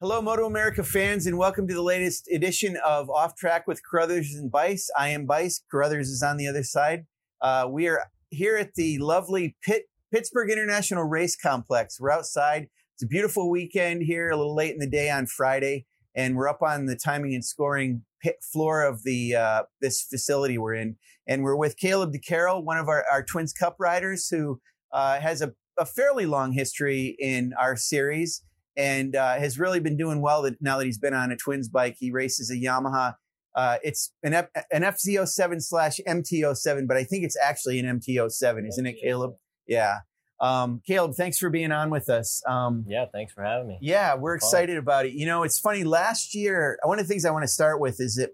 Hello, Moto America fans, and welcome to the latest edition of Off Track with Carruthers and Bice. I am Bice. Carruthers is on the other side. Uh, we are here at the lovely Pitt, Pittsburgh International Race Complex. We're outside. It's a beautiful weekend here, a little late in the day on Friday, and we're up on the timing and scoring pit floor of the uh, this facility we're in, and we're with Caleb De Keyrel, one of our, our Twins Cup riders, who uh, has a, a fairly long history in our series and uh, has really been doing well that now that he's been on a twins bike. He races a Yamaha. Uh, it's an, F- an FZ07 slash MT07, but I think it's actually an MT07, isn't it, Caleb? Yeah. Um, Caleb, thanks for being on with us. Um, yeah, thanks for having me. Yeah, we're excited about it. You know, it's funny. Last year, one of the things I want to start with is that,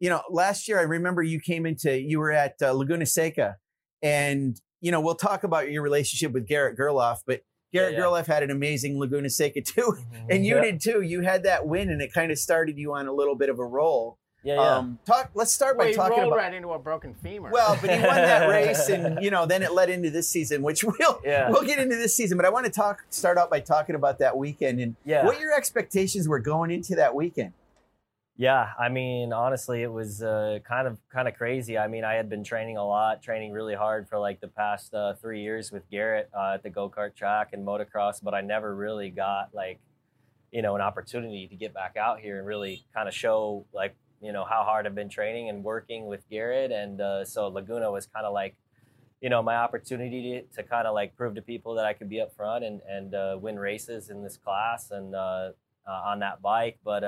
you know, last year I remember you came into, you were at uh, Laguna Seca, and you know, we'll talk about your relationship with Garrett Gerloff, but Garrett yeah, yeah. Gerloff had an amazing Laguna Seca too, mm-hmm. and you yeah. did too. You had that win, and it kind of started you on a little bit of a roll. Yeah, yeah. Um, talk. Let's start well, by talking rolled about right into a broken femur. Well, but he won that race, and you know, then it led into this season, which we'll yeah. we'll get into this season. But I want to talk start out by talking about that weekend and yeah. what your expectations were going into that weekend. Yeah, I mean, honestly, it was uh, kind of kind of crazy. I mean, I had been training a lot, training really hard for like the past uh, three years with Garrett uh, at the go kart track and motocross, but I never really got like, you know, an opportunity to get back out here and really kind of show like, you know, how hard I've been training and working with Garrett. And uh, so Laguna was kind of like, you know, my opportunity to, to kind of like prove to people that I could be up front and and uh, win races in this class and uh, on that bike, but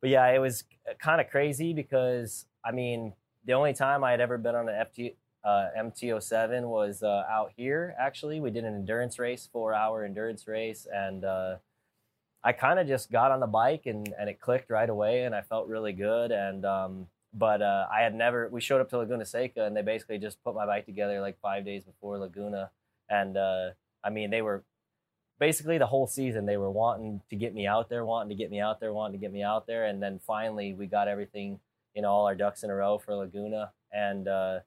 but yeah, it was kind of crazy because I mean, the only time I had ever been on an FT, uh, MT07 was uh, out here. Actually, we did an endurance race, four hour endurance race, and uh, I kind of just got on the bike and and it clicked right away, and I felt really good. And um, but uh, I had never. We showed up to Laguna Seca, and they basically just put my bike together like five days before Laguna, and uh, I mean, they were basically the whole season they were wanting to get me out there, wanting to get me out there, wanting to get me out there, and then finally we got everything, you know, all our ducks in a row for Laguna, and uh,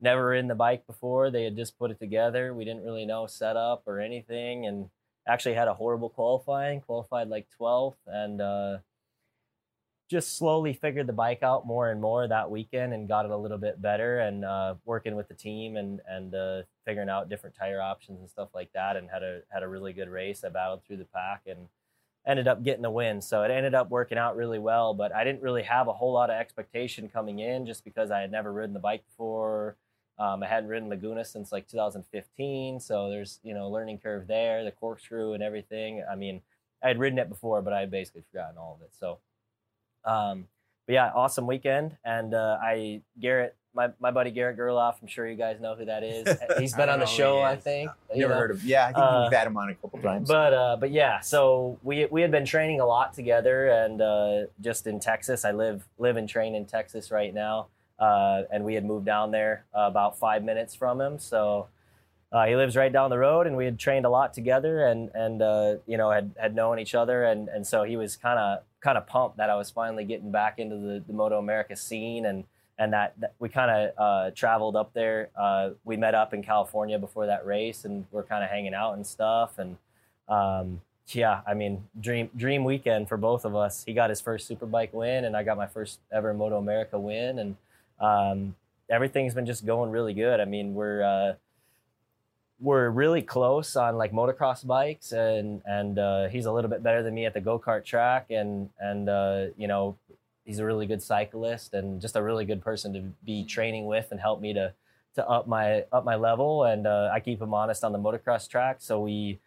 never ridden the bike before. They had just put it together. We didn't really know setup or anything, and actually had a horrible qualifying. Qualified like 12th, and uh, just slowly figured the bike out more and more that weekend and got it a little bit better and uh, working with the team and and uh, figuring out different tire options and stuff like that and had a had a really good race. I battled through the pack and ended up getting the win. So it ended up working out really well, but I didn't really have a whole lot of expectation coming in just because I had never ridden the bike before. Um, I hadn't ridden Laguna since like 2015, so there's you know learning curve there, the corkscrew and everything. I mean, I had ridden it before, but I had basically forgotten all of it. So um, but yeah, awesome weekend. And uh, I Garrett, my, my buddy Garrett Gerloff, I'm sure you guys know who that is. He's been on the show, I think. Never know. heard of. him. Yeah, I think uh, we've had him on a couple times. But uh, but yeah, so we we had been training a lot together, and uh, just in Texas. I live live and train in Texas right now, uh, and we had moved down there uh, about five minutes from him. So uh, he lives right down the road, and we had trained a lot together, and and uh, you know had had known each other, and and so he was kind of kind of pumped that I was finally getting back into the, the Moto America scene, and and that, that we kind of uh, traveled up there. Uh, we met up in California before that race, and we're kind of hanging out and stuff, and um, yeah, I mean, dream dream weekend for both of us. He got his first superbike win, and I got my first ever Moto America win, and um, everything's been just going really good. I mean, we're uh, we're really close on like motocross bikes and and uh, he's a little bit better than me at the go-kart track and and uh, you know he's a really good cyclist and just a really good person to be training with and help me to to up my up my level and uh, I keep him honest on the motocross track. So we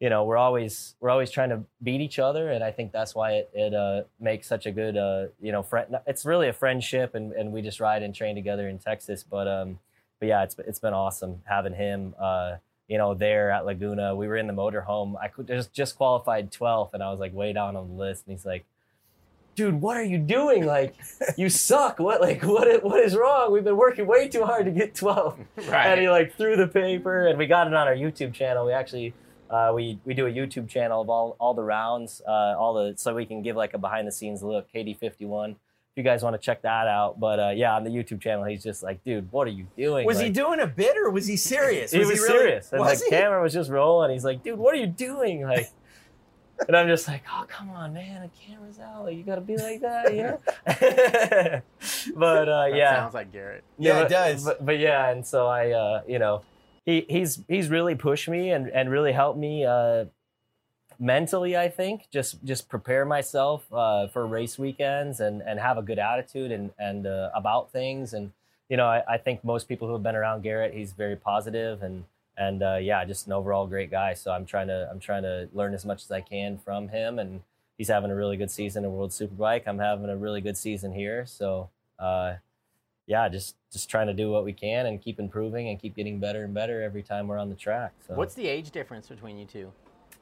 you know we're always we're always trying to beat each other and I think that's why it, it uh, makes such a good uh, you know friend it's really a friendship and, and we just ride and train together in Texas. But um but yeah, it's it's been awesome having him. Uh, you know, there at Laguna, we were in the motorhome. I just just qualified 12th, and I was like way down on the list. And he's like, "Dude, what are you doing? Like, you suck. What like what what is wrong? We've been working way too hard to get 12." Right. And he like threw the paper, and we got it on our YouTube channel. We actually. Uh, we we do a YouTube channel of all all the rounds, uh, all the so we can give like a behind the scenes look. KD51 you guys want to check that out. But uh, yeah, on the YouTube channel, he's just like, dude, what are you doing? Was like, he doing a bit or was he serious? he was, he really, serious. And like he? camera was just rolling. He's like, dude, what are you doing? Like, and I'm just like, oh come on, man, the camera's out. Like, you gotta be like that, you know. but uh, That yeah, sounds like Garrett. Yeah, it but, does. But, but yeah, and so I, uh, you know, he he's he's really pushed me and and really helped me uh, mentally. I think just just prepare myself uh, for race weekends and and have a good attitude and and uh, about things. And you know, I, I think most people who have been around Garrett, he's very positive and and uh, yeah, just an overall great guy. So I'm trying to I'm trying to learn as much as I can from him and. He's having a really good season in World Superbike. I'm having a really good season here. So, uh, yeah, just just trying to do what we can and keep improving and keep getting better and better every time we're on the track. So What's the age difference between you two?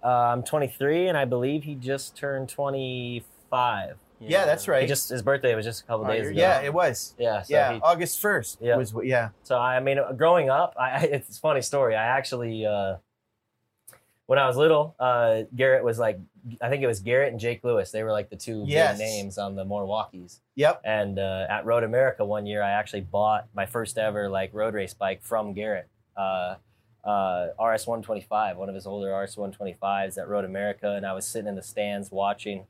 Uh, I'm 23 and I believe he just turned 25. Yeah, that's right. He just his birthday was just a couple Oh, days ago. yeah, it was. yeah, so yeah, he- August first. Yeah. was yeah. so I mean, growing up, I, I- it's a funny story. I actually, uh, when I was little, uh, Garrett was like, I think it was Garrett and Jake Lewis. They were like the two Yes. big names on the Milwaukee's. Yep. And uh, at Road America one year, I actually bought my first ever like road race bike from Garrett, uh, uh, RS 125, one of his older RS 125s that Road America, and I was sitting in the stands watching,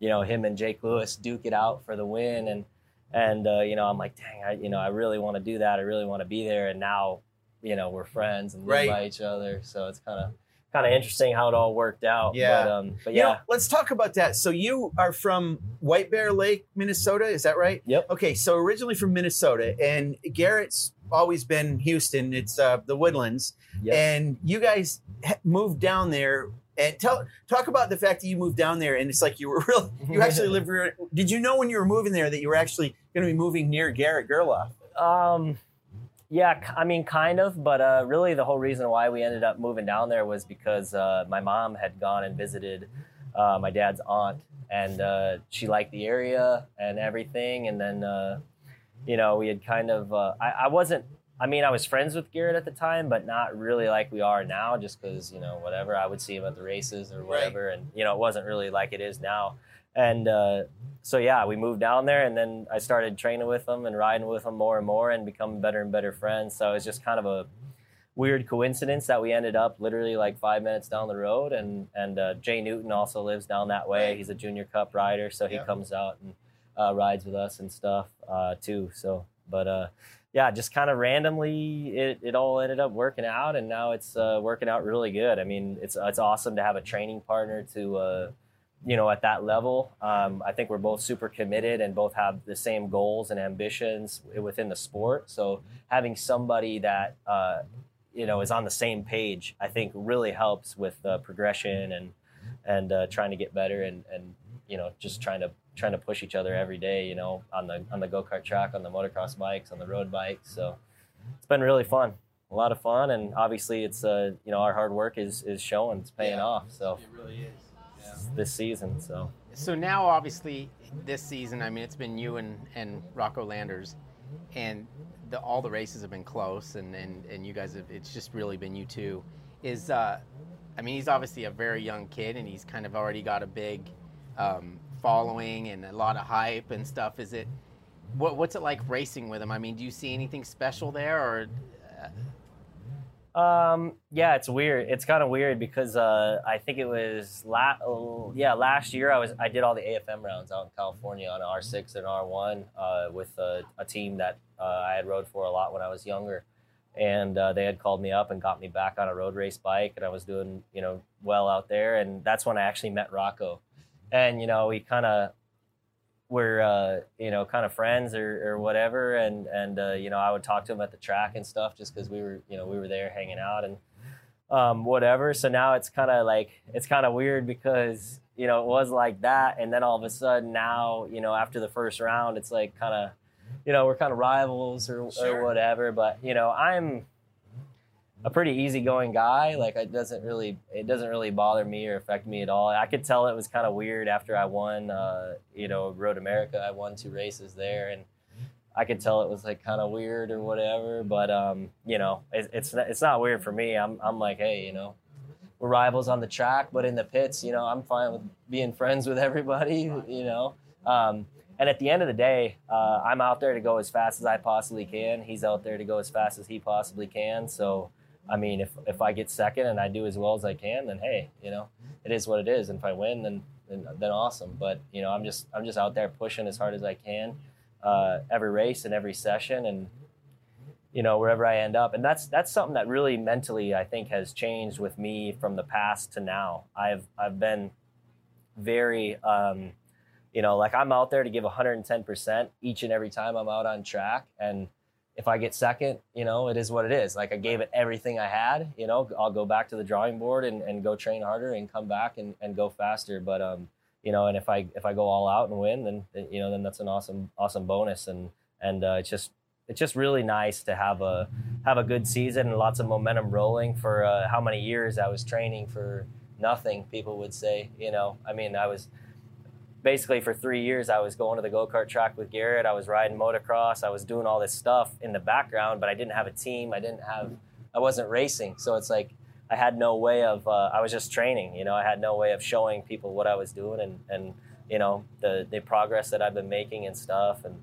you know, him and Jake Lewis duke it out for the win, and and uh, you know, I'm like, dang, I you know, I really want to do that. I really want to be there, and now, you know, we're friends and live Right. by each other, so it's kind of kind of interesting how it all worked out. Yeah. But, um, but You know, yeah. let's talk about that. So you are from White Bear Lake, Minnesota, is that right? Yep. Okay, so originally from Minnesota, and Garrett's always been Houston. It's uh, the Woodlands, Yep. and you guys moved down there. And tell talk about the fact that you moved down there, and it's like you were real. You actually lived. re- Did you know when you were moving there that you were actually going to be moving near Garrett Gerloff? Um, yeah, I mean, kind of, but uh, really, the whole reason why we ended up moving down there was because uh, my mom had gone and visited uh, my dad's aunt, and uh, she liked the area and everything. And then, uh, you know, we had kind of, uh, I, I wasn't, I mean, I was friends with Garrett at the time, but not really like we are now, just because, you know, whatever, I would see him at the races or whatever. And, you know, it wasn't really like it is now. And uh, so yeah, we moved down there, and then I started training with them and riding with them more and more, and becoming better and better friends. So it's just kind of a weird coincidence that we ended up literally like five minutes down the road. And and uh, Jay Newton also lives down that way. Right. He's a Junior Cup rider, so he Yeah. comes out and uh, rides with us and stuff uh, too. So, but uh, yeah, just kind of randomly, it, it all ended up working out, and now it's uh, working out really good. I mean, it's it's awesome to have a training partner to. Uh, you know, at that level, um, I think we're both super committed and both have the same goals and ambitions within the sport. So having somebody that uh, you know is on the same page, I think really helps with progression and and trying to get better and and you know just trying to trying to push each other every day. You know, on the on the go kart track, on the motocross bikes, on the road bikes. So it's been really fun, a lot of fun, and obviously it's uh, you know our hard work is is showing, it's paying Yeah. off. So it really is. this season, so. So now, obviously, this season, I mean, it's been you and, and Rocco Landers, and the, all the races have been close, and, and, and you guys have, it's just really been you two. Is, uh, I mean, he's obviously a very young kid, and he's kind of already got a big um, following and a lot of hype and stuff. Is it, what, what's it like racing with him? I mean, do you see anything special there, or Um, yeah, it's weird. It's kind of weird because uh, I think it was la- oh, yeah last year I was I did all the AFM rounds out in California on R six and R one uh, with a, a team that uh, I had rode for a lot when I was younger, and uh, they had called me up and got me back on a road race bike, and I was doing you know well out there, and that's when I actually met Rocco, and you know we kind of were uh, you know kind of friends or, or whatever. And and uh, you know I would talk to him at the track and stuff just because we were you know we were there hanging out and um, whatever. So now it's kind of like it's kind of weird because you know it was like that. And then all of a sudden now you know after the first round it's like kind of you know we're kind of rivals or, Sure. or whatever. But you know I'm a pretty easygoing guy. Like it doesn't really it doesn't really bother me or affect me at all. I could tell it was kind of weird after I won uh, you know, Road America. I won two races there and I could tell it was like kind of weird or whatever, but um, you know, it, it's it's not weird for me. I'm I'm like, hey, you know, we're rivals on the track, but in the pits, you know, I'm fine with being friends with everybody, you know. Um, and at the end of the day, uh, I'm out there to go as fast as I possibly can. He's out there to go as fast as he possibly can. So, I mean, if if I get second and I do as well as I can, then hey, you know, it is what it is. And if I win, then then, then awesome. But you know, I'm just I'm just out there pushing as hard as I can uh, every race and every session, and you know wherever I end up. And that's that's something that really mentally I think has changed with me from the past to now. I've I've been very um, you know like I'm out there to give 110 percent each and every time I'm out on track and if I get second, you know, it is what it is. Like I gave it everything I had, you know, I'll go back to the drawing board and, and go train harder and come back and, and go faster. But, um, you know, and if I, if I go all out and win, then, you know, then that's an awesome, awesome bonus. And, and, uh, it's just, it's just really nice to have a, have a good season and lots of momentum rolling for, uh, how many years I was training for nothing, people would say, you know, I mean, I was, basically for three years I was going to the go-kart track with Garrett. I was riding motocross. I was doing all this stuff in the background, but I didn't have a team. I didn't have, I wasn't racing. So it's like I had no way of, uh, I was just training, you know, I had no way of showing people what I was doing and, and you know, the, the progress that I've been making and stuff. And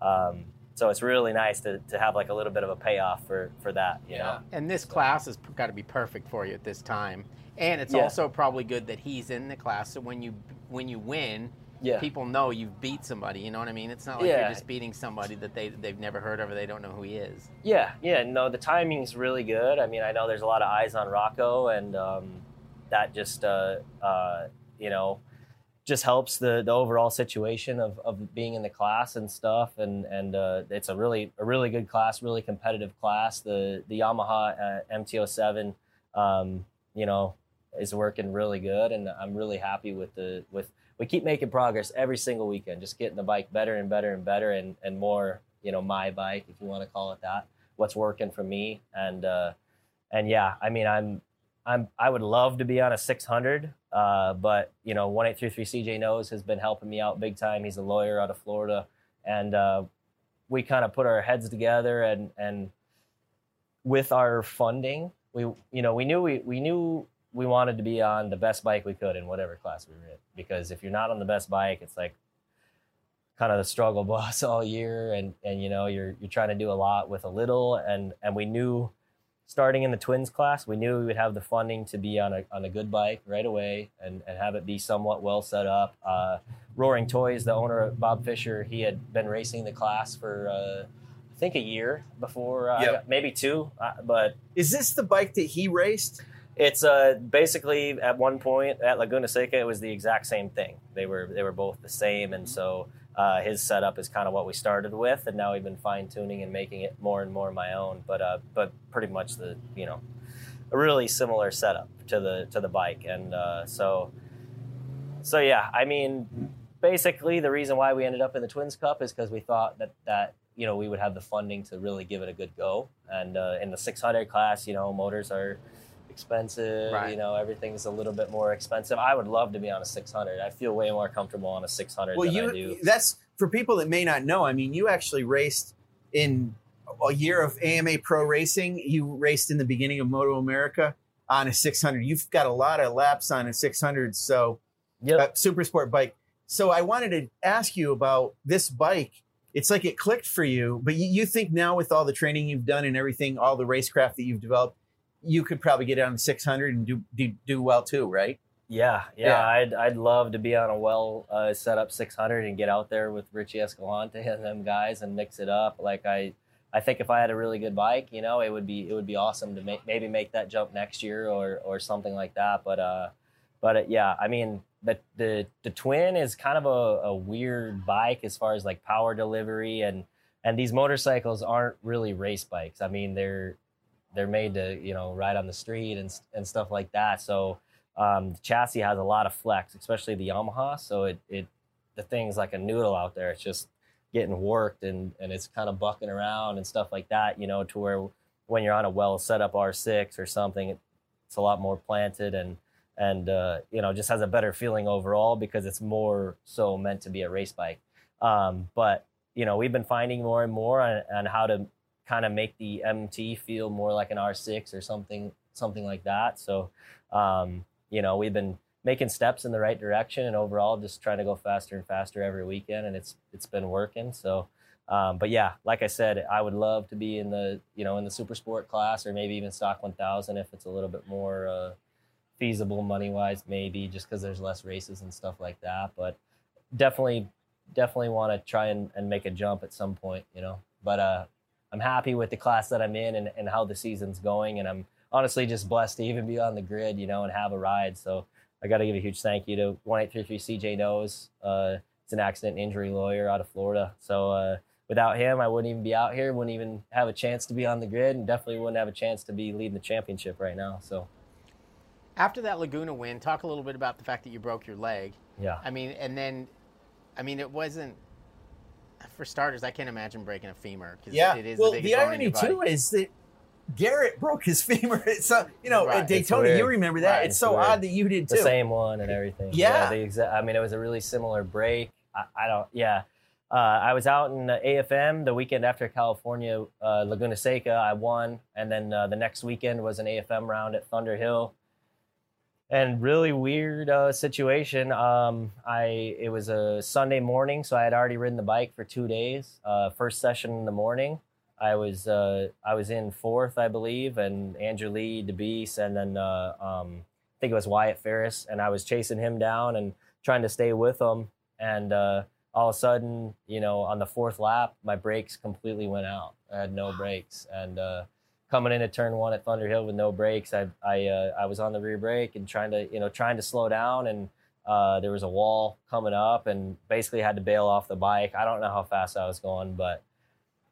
um, so it's really nice to, to have like a little bit of a payoff for, for that, you yeah. know. And this class has got to be perfect for you at this time. And it's yeah. also probably good that he's in the class. So when you when you win, yeah. people know you've beat somebody. You know what I mean? It's not like yeah. you're just beating somebody that they they've never heard of or they don't know who he is. Yeah, yeah. No, the timing's really good. I mean, I know there's a lot of eyes on Rocco, and um, that just uh, uh, you know just helps the the overall situation of, of being in the class and stuff. And and uh, it's a really a really good class, really competitive class. The the Yamaha uh, MT07, um, you know, is working really good, and I'm really happy with the with we keep making progress every single weekend, just getting the bike better and better and better and, and more, you know, my bike, if you want to call it that, what's working for me. And, uh, and yeah, I mean, I'm, I'm, I would love to be on a 600, uh, but you know, 1833 CJ knows has been helping me out big time. He's a lawyer out of Florida. And, uh, we kind of put our heads together and, and with our funding, we, you know, we knew we, we knew we wanted to be on the best bike we could in whatever class we were in. Because if you're not on the best bike, it's like kind of the struggle bus all year, and and you know you're you're trying to do a lot with a little, and and we knew starting in the twins class, we knew we would have the funding to be on a on a good bike right away, and and have it be somewhat well set up. Uh, Roaring Toys, the owner Bob Fisher, he had been racing the class for. Uh, I think a year before, uh, yep. maybe two. Uh, but is this the bike that he raced? It's uh, basically at one point at Laguna Seca, it was the exact same thing. They were they were both the same, and so uh, his setup is kind of what we started with, and now we've been fine tuning and making it more and more my own. But uh, but pretty much the you know a really similar setup to the to the bike, and uh, so so yeah, I mean basically the reason why we ended up in the Twins Cup is because we thought that that you know we would have the funding to really give it a good go, and uh, in the 600 class, you know, motors are expensive. Right. You know, everything's a little bit more expensive. I would love to be on a 600. I feel way more comfortable on a 600 well, you, That's for people that may not know. I mean, you actually raced in a year of AMA Pro Racing. You raced in the beginning of Moto America on a 600. You've got a lot of laps on a 600. So, yep. Uh, super sport bike. So, I wanted to ask you about this bike. It's like it clicked for you, but you, you think now with all the training you've done and everything, all the racecraft that you've developed, you could probably get on 600 and do, do, do well too, right? Yeah, yeah, yeah, I'd I'd love to be on a well uh, set up 600 and get out there with Richie Escalante and them guys and mix it up. Like I, I think if I had a really good bike, you know, it would be it would be awesome to make maybe make that jump next year or or something like that. But uh, but uh, yeah, I mean the the the twin is kind of a, a weird bike as far as like power delivery and and these motorcycles aren't really race bikes. I mean they're they're made to you know ride on the street and and stuff like that. So um, the chassis has a lot of flex, especially the Yamaha. So it it the thing's like a noodle out there. It's just getting worked and and it's kind of bucking around and stuff like that. You know, to where when you're on a well set up R6 or something, it's a lot more planted and and uh, you know just has a better feeling overall because it's more so meant to be a race bike. Um, but you know we've been finding more and more on, on how to kind of make the MT feel more like an R6 or something something like that. So, um, you know, we've been making steps in the right direction, and overall, just trying to go faster and faster every weekend, and it's it's been working. So, um, but yeah, like I said, I would love to be in the you know in the super sport class or maybe even stock 1000 if it's a little bit more uh, feasible money wise, maybe just because there's less races and stuff like that. But definitely, definitely want to try and, and make a jump at some point, you know. But uh, I'm happy with the class that I'm in and, and how the season's going. And I'm honestly just blessed to even be on the grid, you know, and have a ride. So I got to give a huge thank you to 1833 CJ Knows. Uh, it's an accident injury lawyer out of Florida. So uh, without him, I wouldn't even be out here, wouldn't even have a chance to be on the grid, and definitely wouldn't have a chance to be leading the championship right now. So After that Laguna win, talk a little bit about the fact that you broke your leg. yeah, I mean, and then, I mean, it wasn't. For starters, I can't imagine breaking a femur because Yeah. it is well, the the biggest bone irony too is that Garrett broke his femur. It's so you know Right. at Daytona. You remember that? Right. It's so weird. odd that you did too. the same one and everything. Yeah. the exact. I mean, it was a really similar break. I, I don't. Yeah. Uh, I was out in the AFM the weekend after California uh, Laguna Seca. I won, and then uh, the next weekend was an AFM round at Thunder Hill. And really weird uh, situation. Um, I it was a Sunday morning, so I had already ridden the bike for two days. Uh, first session in the morning, I was uh, I was in fourth, I believe, and Andrew Lee, DeBeese, and then uh, um, I think it was Wyatt Ferris, and I was chasing him down and trying to stay with him. And uh, all of a sudden, you know, on the fourth lap, my brakes completely went out. I had no brakes, and uh, coming into turn one at Thunder Hill with no brakes, I I uh, I was on the rear brake and trying to you know trying to slow down, and uh, there was a wall coming up, and basically had to bail off the bike. I don't know how fast I was going, but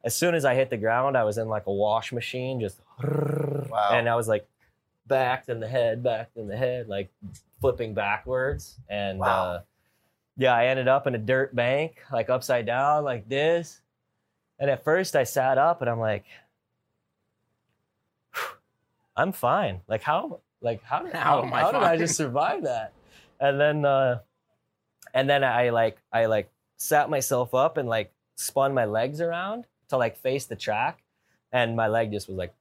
as soon as I hit the ground, I was in like a wash machine, just Wow. and I was like backed in the head, backed in the head, like flipping backwards. And Wow. uh, yeah, I ended up in a dirt bank, like upside down, like this. And at first, I sat up and I'm like, I'm fine. Like how? Like how? Did, How how, I how did I just survive that? And then, uh, and then I like I like sat myself up and like spun my legs around to like face the track, and my leg just was like.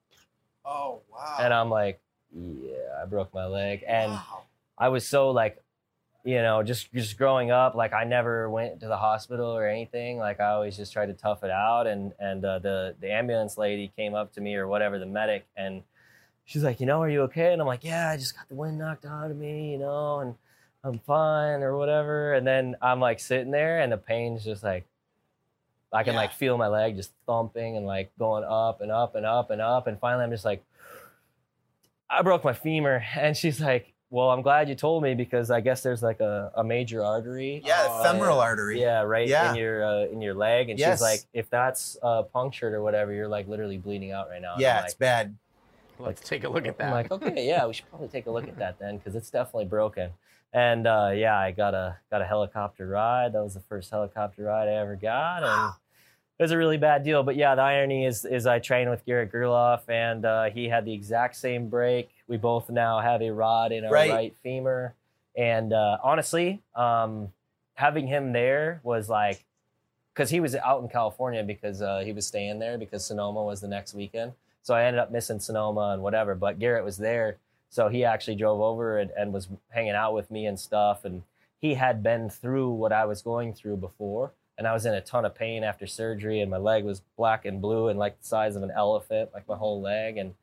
oh wow. And I'm like, yeah, I broke my leg. And Wow. I was so like, you know, just just growing up, like I never went to the hospital or anything. Like I always just tried to tough it out. And and uh, the the ambulance lady came up to me or whatever, the medic, and she's like, you know, are you okay? And I'm like, yeah, I just got the wind knocked out of me, you know, and I'm fine or whatever. And then I'm like sitting there, and the pain's just like. I can Yeah. like feel my leg just thumping and like going up and up and up and up. And finally, I'm just like, I broke my femur. And she's like, Well, I'm glad you told me because I guess there's like a, a major artery. yeah, the femoral artery. Yeah, right Yeah. in your uh, in your leg. And Yes. she's like, if that's uh, punctured or whatever, you're like literally bleeding out right now. Yeah, I'm it's bad. Let's take a look at that. I'm like, okay, yeah, we should probably take a look at that then because it's definitely broken. And uh, yeah, I got a got a helicopter ride. That was the first helicopter ride I ever got, and it was a really bad deal. But yeah, the irony is is I trained with Garrett Gerloff, and uh, he had the exact same break. We both now have a rod in our Right. right, femur, and uh, honestly, um, having him there was like because he was out in California because uh, he was staying there because Sonoma was the next weekend. So I ended up missing Sonoma and whatever. But Garrett was there, so he actually drove over and, and was hanging out with me and stuff. And he had been through what I was going through before, and I was in a ton of pain after surgery, and my leg was black and blue and like the size of an elephant, like my whole leg, and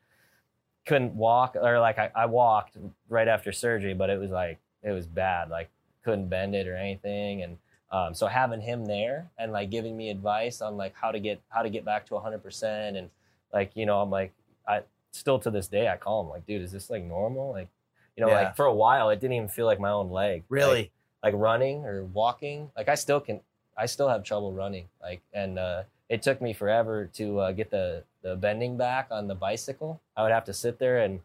couldn't walk or like I, I walked right after surgery, but it was like it was bad, like couldn't bend it or anything, and um, so having him there and like giving me advice on like how to get how to get back to 100% and like you know I'm like I still to this day I call him like dude is this like normal like you know Yeah. like for a while it didn't even feel like my own leg Really? like, like running or walking like I still can I still have trouble running like and uh, it took me forever to uh, get the the bending back on the bicycle I would have to sit there and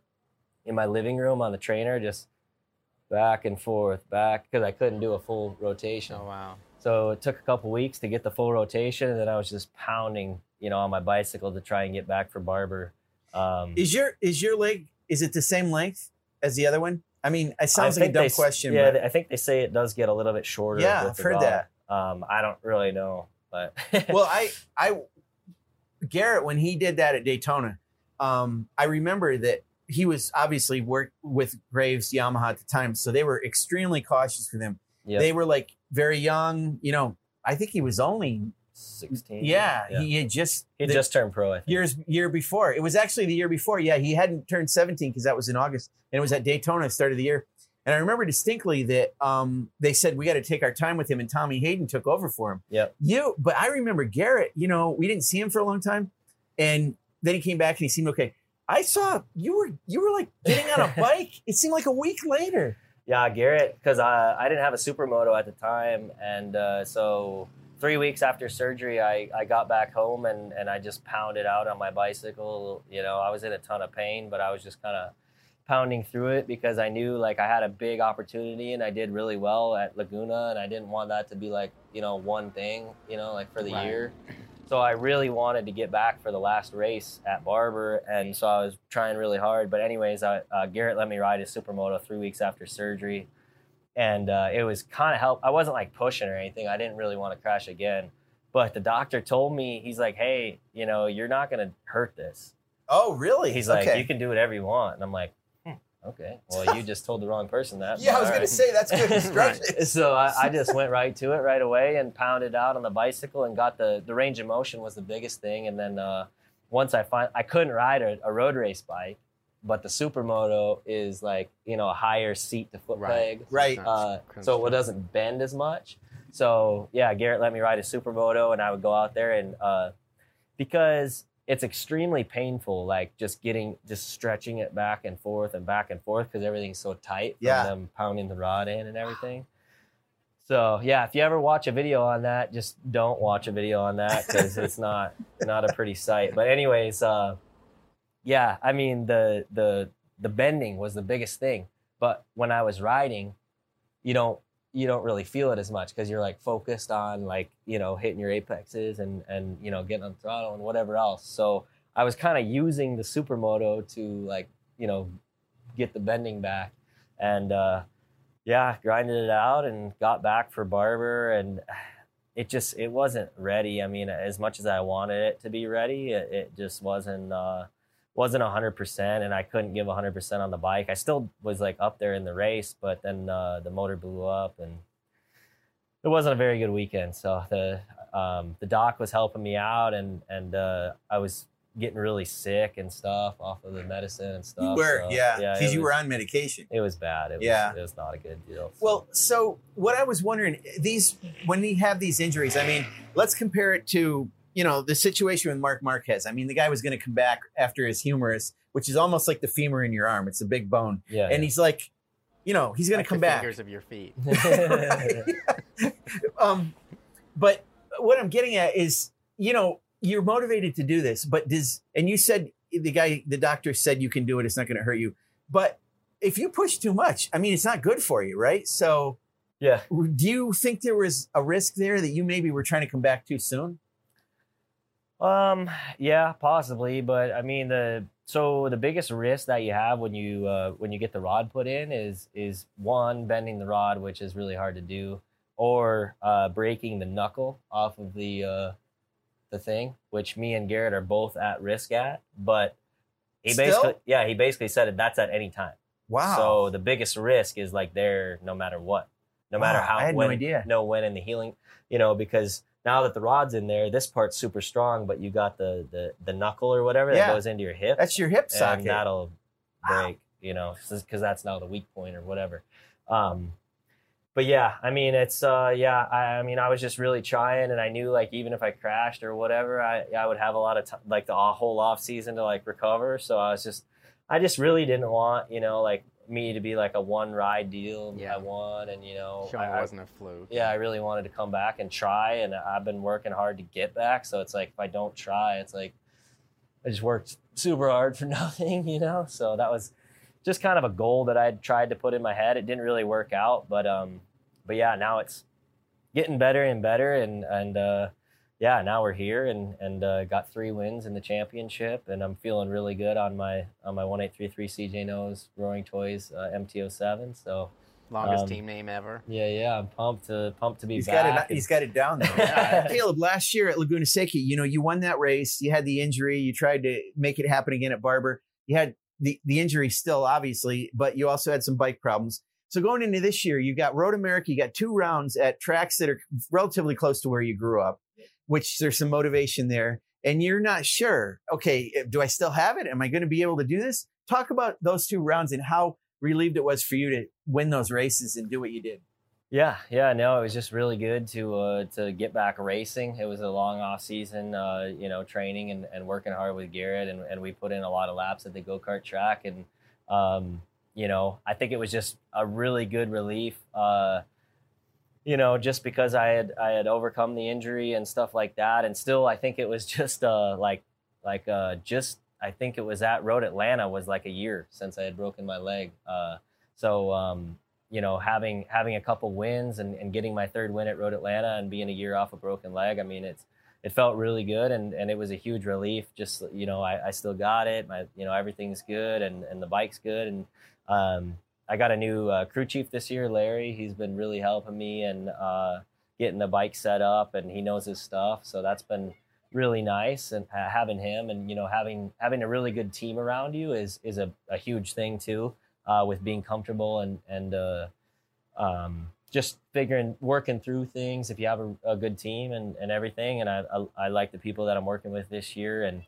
in my living room on the trainer just back and forth back because I couldn't do a full rotation oh wow. So it took a couple weeks to get the full rotation, and then I was just pounding, you know, on my bicycle to try and get back for Barber. Um, Is your is your leg is it the same length as the other one? I mean, it sounds I like a dumb they question. Yeah, but I think they say it does get a little bit shorter. Yeah, I've heard rod. that. Um, I don't really know, but well, I I Garrett when he did that at Daytona, um, I remember that he was obviously worked with Graves Yamaha at the time, so they were extremely cautious with him. yeah, They were like very young, you know. I think he was only 16. Yeah, yeah. he had just he the just turned pro. I think. years year before. It was actually the year before. Yeah, he hadn't turned 17 because that was in August, and it was at Daytona, start of the year. And I remember distinctly that um, they said we got to take our time with him, and Tommy Hayden took over for him. Yeah, You, but I remember Garrett. You know, we didn't see him for a long time, and then he came back and he seemed okay. I saw you were you were like getting on a bike. It seemed like a week later. Yeah, Garrett, because I, I didn't have a supermoto at the time. And uh, so three weeks after surgery, I, I got back home and, and I just pounded out on my bicycle. You know, I was in a ton of pain, but I was just kind of pounding through it because I knew like I had a big opportunity and I did really well at Laguna. And I didn't want that to be like, you know, one thing, you know, like for the Right. year. So I really wanted to get back for the last race at Barber, and so I was trying really hard. But anyways, I, uh, Garrett let me ride his supermoto three weeks after surgery, and uh, it was kind of help. I wasn't like pushing or anything. I didn't really want to crash again, but the doctor told me he's like, "Hey, you know, you're not gonna hurt this." Oh, really? He's like, okay. "You can do whatever you want," and I'm like, "Okay, well, you just told the wrong person that." yeah, I was all gonna say that's good instructions. so I, I just went right to it right away and pounded out on the bicycle and got the the range of motion was the biggest thing and then uh, once I find I couldn't ride a, a road race bike but the supermoto is like you know a higher seat to foot Right. peg Right. uh, so it doesn't bend as much so yeah Garrett let me ride a supermoto and I would go out there and uh, because it's extremely painful like just getting just stretching it back and forth and back and forth because everything's so tight from Yeah. them pounding the rod in and everything. So yeah if you ever watch a video on that just don't watch a video on that because it's not not a pretty sight. But anyways uh yeah i mean the the the bending was the biggest thing. But when i was riding you don't you don't really feel it as much because you're like focused on like you know hitting your apexes and and you know getting on throttle and whatever else. So i was kind of using the supermoto to like you know get the bending back and uh yeah grinded it out and got back for barber and it just it wasn't ready. I mean as much as i wanted it to be ready it, it just wasn't uh wasn't 100% and i couldn't give 100% on the bike i still was like up there in the race but then uh, the motor blew up and it wasn't a very good weekend so the um, the doc was helping me out and and uh, i was getting really sick and stuff off of the medicine and stuff You were, so, yeah, because you were on medication. it was bad it was, Yeah. it was not a good deal so. Well, so what I was wondering, these when we have these injuries, I mean, let's compare it to you know the situation with Marc Marquez. I mean, the guy was going to come back after his humerus, which is almost like the femur in your arm. It's a big bone, yeah and he's like, you know, he's going Like to come the back. Fingers of your feet. um, but what I'm getting at is, you know, you're motivated to do this, but does and you said the guy, the doctor said you can do it. It's not going to hurt you, but if you push too much, I mean, it's not good for you, right? So, yeah do you think there was a risk there that you maybe were trying to come back too soon? Um, yeah, possibly, but I mean the so the biggest risk that you have when you uh, when you get the rod put in is is one bending the rod, which is really hard to do, or uh, breaking the knuckle off of the uh, the thing, which me and Garrett are both at risk at. But he Still? basically, yeah, he basically said it. That's at any time. Wow. So the biggest risk is like there no matter what, no matter how I had no idea. know when in the healing, you know, because now that the rod's in there, this part's super strong, but you got the the, the knuckle or whatever Yeah. that goes into your hip, that's your hip and socket. that'll Wow. break, you know, because that's now the weak point or whatever. Um, but yeah, I mean, it's uh, yeah, I, I mean, I was just really trying, and I knew like even if I crashed or whatever, I I would have a lot of time, like the whole off season to like recover. So I was just, I just really didn't want, you know, like me to be like a one ride deal. Yeah. I won, and you know, I- wasn't a fluke. yeah, I really wanted to come back and try, and I've been working hard to get back. So it's like if I don't try, it's like I just worked super hard for nothing, you know. So that was just kind of a goal that I tried to put in my head. It didn't really work out, but um, but yeah, now it's getting better and better, and and uh, yeah, now we're here and and uh, got three wins in the championship, and I'm feeling really good on my on my one eight three three CJ Knows Roaring Toys uh, MTO seven. So. Longest Um, team name ever. Yeah, yeah, I'm pumped to pumped to be He's back. got it. He's got it down there. Yeah. Caleb, last year at Laguna Seca, you know, you won that race. You had the injury. You tried to make it happen again at Barber. You had the the injury still, obviously, but you also had some bike problems. So going into this year, you got Road America. You got two rounds at tracks that are relatively close to where you grew up. Which there's some motivation there, and you're not sure. Okay, eh, do I still have it? Am I going to be able to do this? Talk about those two rounds and how relieved it was for you to win those races and do what you did. Yeah, yeah, no, it was just really good to uh, to get back racing. It was a long off season, uh, you know, training and, and working hard with Garrett, and, and we put in a lot of laps at the go kart track, and um, you know, I think it was just a really good relief. Uh, you know, just because I had I had overcome the injury and stuff like that, and still I think it was just uh like like uh just I think it was at Road Atlanta was like a year since I had broken my leg. Uh, so um, you know, having having a couple wins and, and getting my third win at Road Atlanta and being a year off a broken leg, I mean it's it felt really good and, and it was a huge relief. Just you know, I, I still got it. My you know everything's good and, and the bike's good and um, I got a new uh, crew chief this year, Larry. He's been really helping me and uh, getting the bike set up, and he knows his stuff. So that's been really nice, and having him and you know having having a really good team around you is is a, a huge thing too. Uh, with being comfortable and and uh, um, just figuring working through things if you have a, a good team and, and everything. And I, I, I like the people that I'm working with this year, and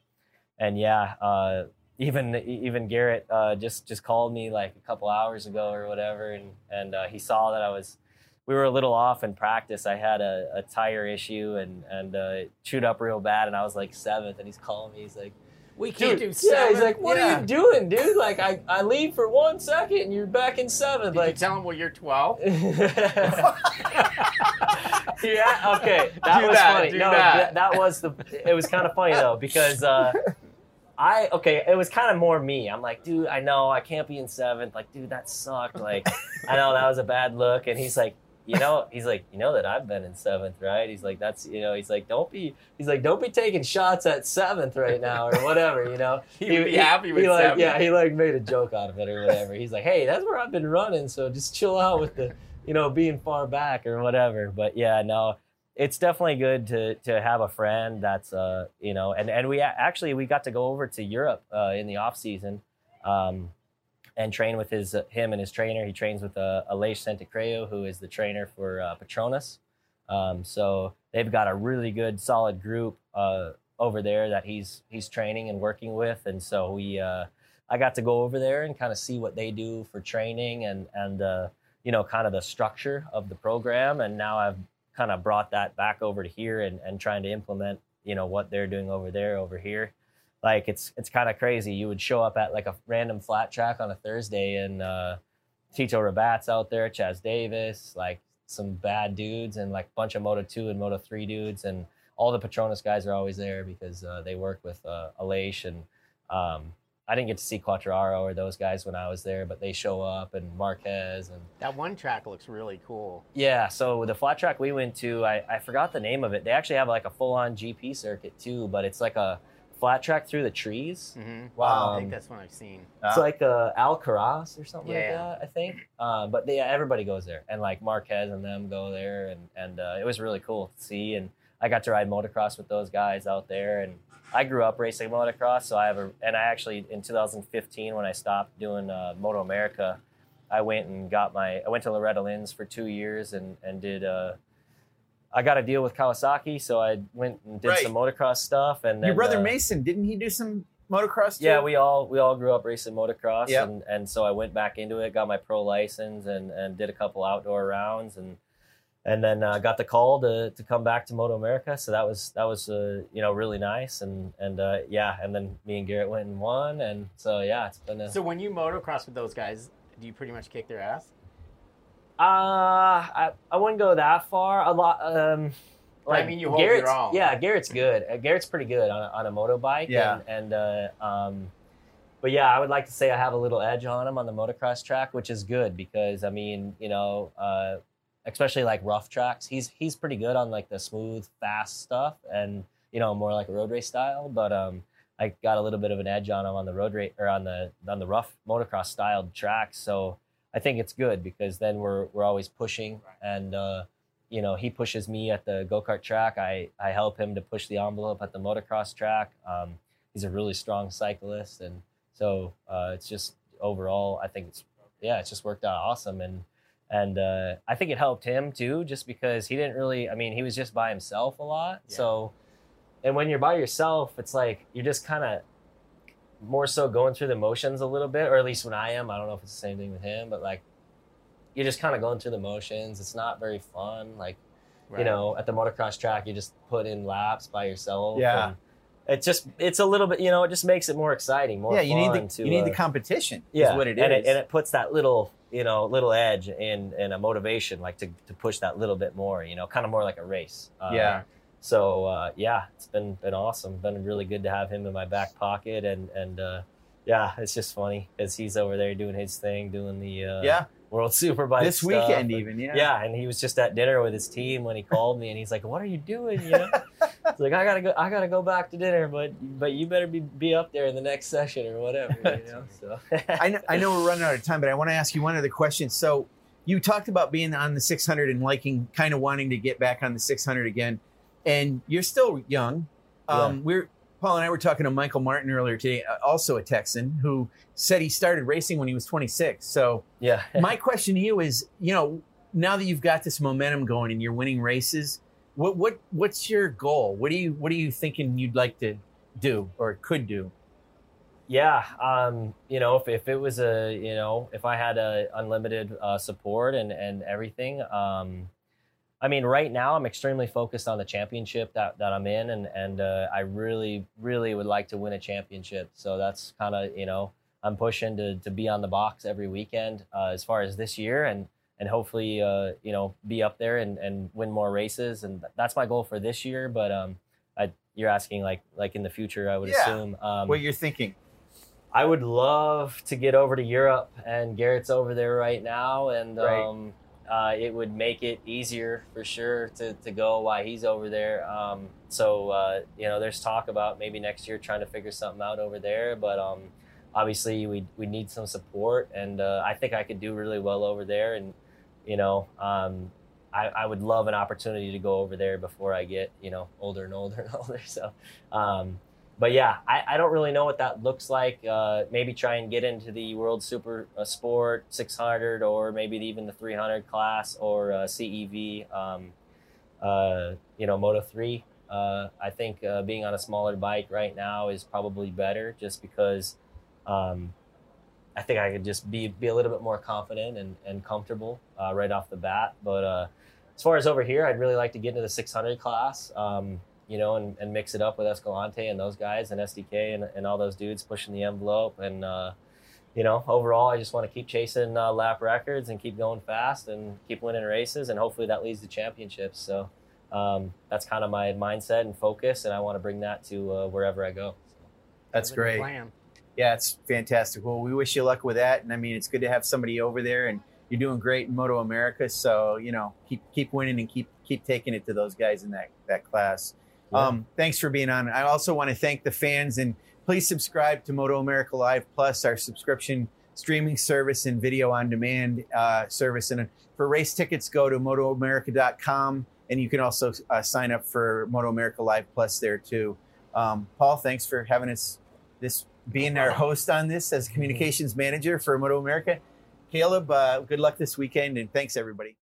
and yeah, uh, even even Garrett uh, just just called me like a couple hours ago or whatever, and and uh, he saw that I was we were a little off in practice. I had a, a tire issue and and uh, chewed up real bad, and I was like seventh, and he's calling me. He's like. We can't Dude, do seven. yeah, he's like, "What Yeah. are you doing, dude? Like, I, I leave for one second, and you're back in seventh. Did like, you tell him well you're 12? yeah. Okay. That Do was that, funny. no, that. that. that was the. It was kind of funny though because uh, I okay. It was kind of more me. I'm like, dude, I know I can't be in seventh. Like, dude, that sucked. Like, I know that was a bad look. And he's like. You know, he's like, you know that I've been in seventh, right? He's like, that's, you know, he's like, don't be, he's like, don't be taking shots at seventh right now or whatever, you know. He be happy with he like, seventh. Yeah, he like made a joke out of it or whatever. He's like, hey, that's where I've been running, so just chill out with the, you know, being far back or whatever. But yeah, no, it's definitely good to to have a friend that's uh, you know, and and we actually we got to go over to Europe uh, in the off season. Um, and train with his uh, him and his trainer. He trains with uh, Aleix Santacreo, who is the trainer for uh, Petronas. Um, so they've got a really good, solid group uh, over there that he's he's training and working with. And so we, uh, I got to go over there and kind of see what they do for training and and uh, you know kind of the structure of the program. And now I've kind of brought that back over to here and and trying to implement you know what they're doing over there over here like it's it's kind of crazy. You would show up at like a random flat track on a Thursday, and uh, Tito Rabat's out there, Chaz Davies, like some bad dudes, and like a bunch of Moto two and Moto three dudes, and all the Petronas guys are always there because uh, they work with uh, Aleix and. Um, I didn't get to see Quartararo or those guys when I was there, but they show up and Marquez and That one track looks really cool. yeah, so the flat track we went to, I, I forgot the name of it. They actually have like a full on GP circuit too, but it's like a flat track through the trees. hmm Wow. I Um, think that's what I've seen. It's like uh, Alcarràs or something Yeah. like that, I think. Uh, but they, yeah, everybody goes there, and like Marquez and them go there, and and uh, it was really cool to see. And I got to ride motocross with those guys out there, and I grew up racing motocross, so I have a. And I actually in 2015 when I stopped doing uh, Moto America, I went and got my. I went to Loretta Lynn's for two years and and did. Uh, I got a deal with Kawasaki, so I went and did Right. some motocross stuff. And Your then, brother uh, Mason, didn't he do some motocross? Too? yeah, we all we all grew up racing motocross, Yep. and and so I went back into it, got my pro license, and and did a couple outdoor rounds, and and then uh, got the call to to come back to Moto America. So that was that was uh, you know really nice, and and uh, yeah, and then me and Garrett went and won, and so yeah, it's been a. So when you motocross with those guys, do you pretty much kick their ass? Uh, I, I wouldn't go that far. A lot. Um, I mean, you hold your Garrett's, own. Yeah, Garrett's good. Uh, Garrett's pretty good on a, on a motorbike. Yeah. And, and uh, um, but yeah, I would like to say I have a little edge on him on the motocross track, which is good because I mean, you know, uh, especially like rough tracks, he's he's pretty good on like the smooth, fast stuff, and you know, more like a road race style. But um, I got a little bit of an edge on him on the road race or on the on the rough motocross styled tracks. So I think it's good because then we're we're always pushing and uh, you know he pushes me at the go kart track. I I help him to push the envelope at the motocross track. Um, he's a really strong cyclist, and so uh, it's just overall I think it's yeah it's just worked out awesome and and uh, I think it helped him too, just because he didn't really. I mean, he was just by himself a lot. Yeah. So, and when you're by yourself, it's like you're just kind of more so going through the motions a little bit, or at least when I am. I don't know if it's the same thing with him, but like you're just kind of going through the motions. It's not very fun. Like Right. you know, at the motocross track, you just put in laps by yourself. Yeah. and It's just it's a little bit you know it just makes it more exciting, more yeah, you need the to you need the uh, competition. yeah, is what it is. and it, and it puts that little you know little edge and and a motivation like to, to push that little bit more you know kind of more like a race. Uh, Yeah. so uh, yeah it's been been awesome. Been really good to have him in my back pocket and and uh, yeah it's just funny because he's over there doing his thing doing the uh, yeah, world superbike this stuff, weekend and- even. Yeah, yeah. and he was just at dinner with his team when he called me, and he's like, "What are you doing?" You know, it's like I gotta go, I gotta go back to dinner, but but you better be be up there in the next session or whatever. You know, so I know, I know we're running out of time, but I want to ask you one other question. So you talked about being on the 600 and liking, kind of wanting to get back on the 600 again, and you're still young. Um, We're Paul and I were talking to Michael Martin earlier today, uh, also a Texan, who said he started racing when he was 26. So yeah, my question to you is, you know, now that you've got this momentum going and you're winning races, what what what's your goal? What do you what are you thinking you'd like to do or could do? yeah. Um, you know, if, if it was a, you know, if I had a unlimited uh, support and and everything, um, I mean, right now I'm extremely focused on the championship that, that I'm in, and and uh, I really really would like to win a championship. So that's kind of you know I'm pushing to to be on the box every weekend uh, as far as this year, and and hopefully uh, you know be up there and, and win more races, and that's my goal for this year. But um, I, you're asking like like in the future, I would Yeah. assume. Um, What you're thinking? I would love to get over to Europe, and Garrett's over there right now, and Right. um, uh, it would make it easier for sure to, to go while he's over there. Um, so uh, you know, there's talk about maybe next year trying to figure something out over there, but um, obviously we we need some support, and uh, I think I could do really well over there, and you know. Um, I, I would love an opportunity to go over there before I get, you know, older and older and older. So, um, but yeah, I, I don't really know what that looks like. Uh, maybe try and get into the World Super uh, Sport 600 or maybe even the 300 class or uh, CEV, um, uh, you know, Moto 3. Uh, I think uh, being on a smaller bike right now is probably better just because um, I think I could just be, be a little bit more confident and, and comfortable right off the bat. But as far as over here, I'd really like to get into the 600 class. Um, you know, and, and mix it up with Escalante and those guys and SDK and, and all those dudes pushing the envelope. And, uh, you know, overall, I just want to keep chasing uh, lap records and keep going fast and keep winning races. And hopefully that leads to championships. So um, that's kind of my mindset and focus. And I want to bring that to uh, wherever I go. So. That's Sounds great. Plan. Yeah, it's fantastic. Well, we wish you luck with that, and I mean, it's good to have somebody over there, and you're doing great in Moto America. So you know, keep keep winning and keep keep taking it to those guys in that that class. Yeah. Um, thanks for being on. I also want to thank the fans and please subscribe to Moto America Live Plus, our subscription streaming service and video on demand uh, service. And for race tickets, go to motoamerica.com and you can also uh, sign up for Moto America Live Plus there too. Um, Paul, thanks for having us this being our host on this as communications manager for Moto America. Caleb, uh, good luck this weekend and thanks everybody.